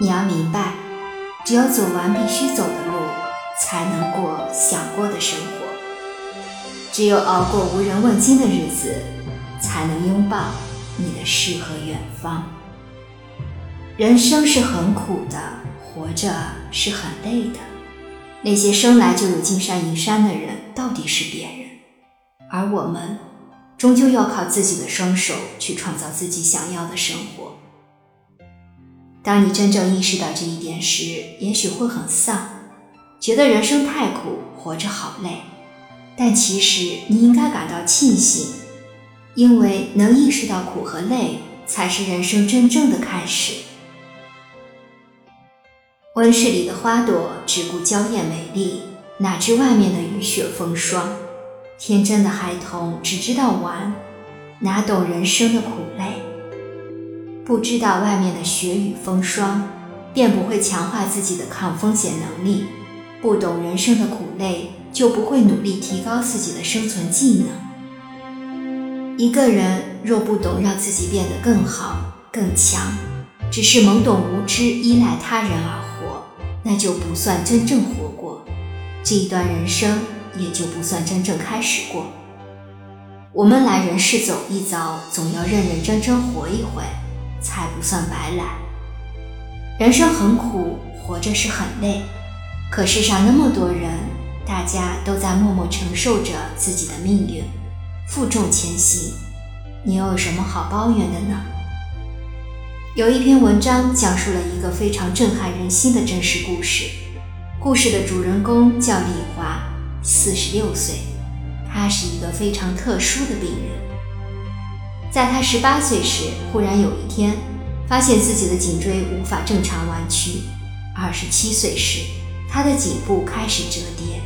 你要明白，只有走完必须走的路，才能过想过的生活；只有熬过无人问津的日子，才能拥抱你的诗和远方。人生是很苦的，活着是很累的。那些生来就有金山银山的人，到底是别人，而我们，终究要靠自己的双手去创造自己想要的生活。当你真正意识到这一点时，也许会很丧，觉得人生太苦，活着好累。但其实你应该感到庆幸，因为能意识到苦和累，才是人生真正的开始。温室里的花朵只顾娇艳美丽，哪知外面的雨雪风霜？天真的孩童只知道玩，哪懂人生的苦累？不知道外面的雪雨风霜，便不会强化自己的抗风险能力；不懂人生的苦累，就不会努力提高自己的生存技能。一个人若不懂让自己变得更好、更强，只是懵懂无知，依赖他人而活。那就不算真正活过，这一段人生也就不算真正开始过。我们来人世走一遭，总要认认真真活一回，才不算白来。人生很苦，活着是很累，可世上那么多人，大家都在默默承受着自己的命运，负重前行，你又有什么好抱怨的呢？有一篇文章讲述了一个非常震撼人心的真实故事。故事的主人公叫李华，四十六岁，他是一个非常特殊的病人。在他十八岁时，忽然有一天发现自己的颈椎无法正常弯曲；二十七岁时，他的颈部开始折叠；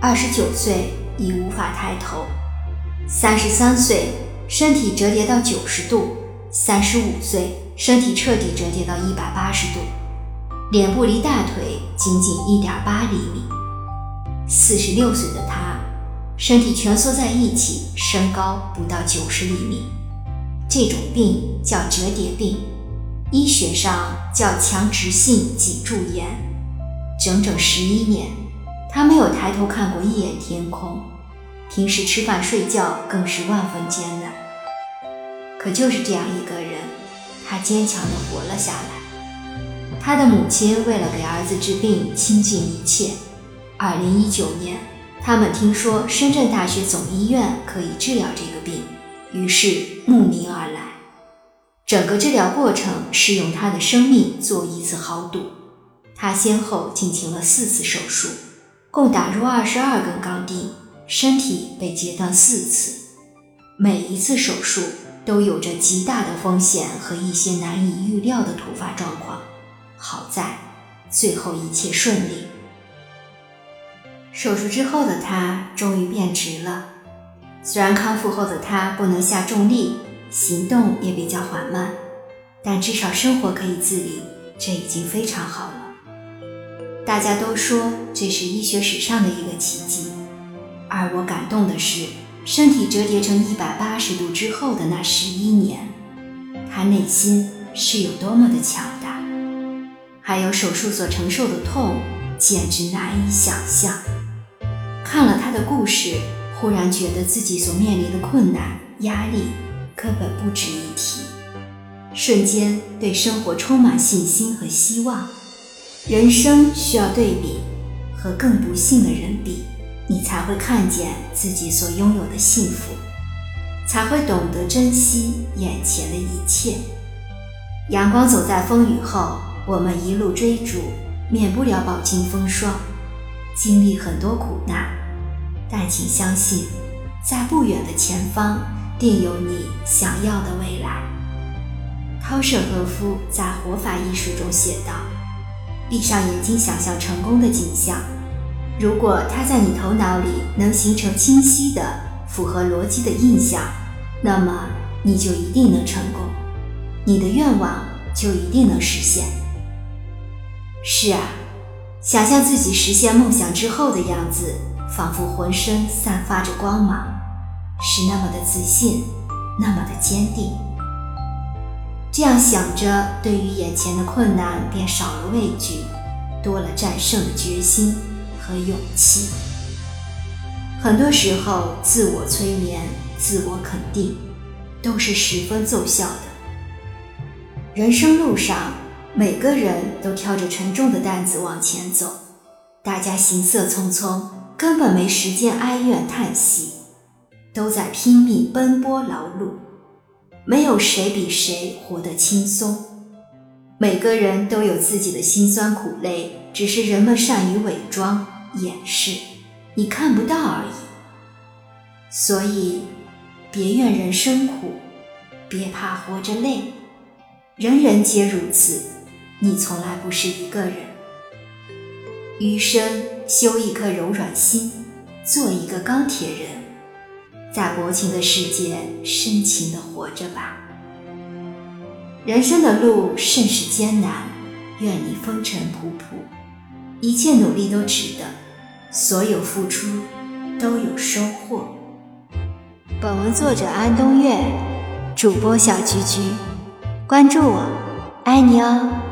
二十九岁已无法抬头；三十三岁，身体折叠到九十度；三十五岁。身体彻底折叠到一百八十度，脸部离大腿仅仅一点八厘米。四十六岁的他，身体蜷缩在一起，身高不到九十厘米。这种病叫折叠病，医学上叫强直性脊柱炎。整整十一年，他没有抬头看过一眼天空，平时吃饭睡觉更是万分艰难。可就是这样一个人。他坚强地活了下来。他的母亲为了给儿子治病，倾尽一切。二零一九年，他们听说深圳大学总医院可以治疗这个病，于是慕名而来。整个治疗过程是用他的生命做一次豪赌。他先后进行了四次手术，共打入二十二根钢钉，身体被截断四次，每一次手术。都有着极大的风险和一些难以预料的突发状况。好在最后一切顺利。手术之后的他终于变直了，虽然康复后的他不能下重力，行动也比较缓慢，但至少生活可以自理，这已经非常好了。大家都说这是医学史上的一个奇迹，而我感动的是。身体折叠成一百八十度之后的那十一年，他内心是有多么的强大，还有手术所承受的痛，简直难以想象。看了他的故事，忽然觉得自己所面临的困难、压力根本不值一提，瞬间对生活充满信心和希望。人生需要对比，和更不幸的人比。你才会看见自己所拥有的幸福，才会懂得珍惜眼前的一切。阳光走在风雨后，我们一路追逐，免不了饱经风霜，经历很多苦难。请相信，在不远的前方，定有你想要的未来。稻舍和夫在《活法》一书中写道：“闭上眼睛，想象成功的景象。”如果它在你头脑里能形成清晰的、符合逻辑的印象，那么你就一定能成功，你的愿望就一定能实现。是啊，想象自己实现梦想之后的样子，仿佛浑身散发着光芒，是那么的自信，那么的坚定。这样想着，对于眼前的困难便少了畏惧，多了战胜的决心和勇气。很多时候，自我催眠、自我肯定都是十分奏效的。人生路上，每个人都挑着沉重的担子往前走，大家行色匆匆，根本没时间哀怨叹息，都在拼命奔波劳碌。没有谁比谁活得轻松，每个人都有自己的辛酸苦累，只是人们善于伪装掩饰，你看不到而已。所以，别怨人生苦，别怕活着累，人人皆如此，你从来不是一个人。余生修一颗柔软心，做一个钢铁人。在薄情的世界，深情的活着吧。人生的路甚是艰难，愿你风尘仆仆，一切努力都值得，所有付出都有收获。本文作者安东月，主播小菊菊，关注我，爱你哦。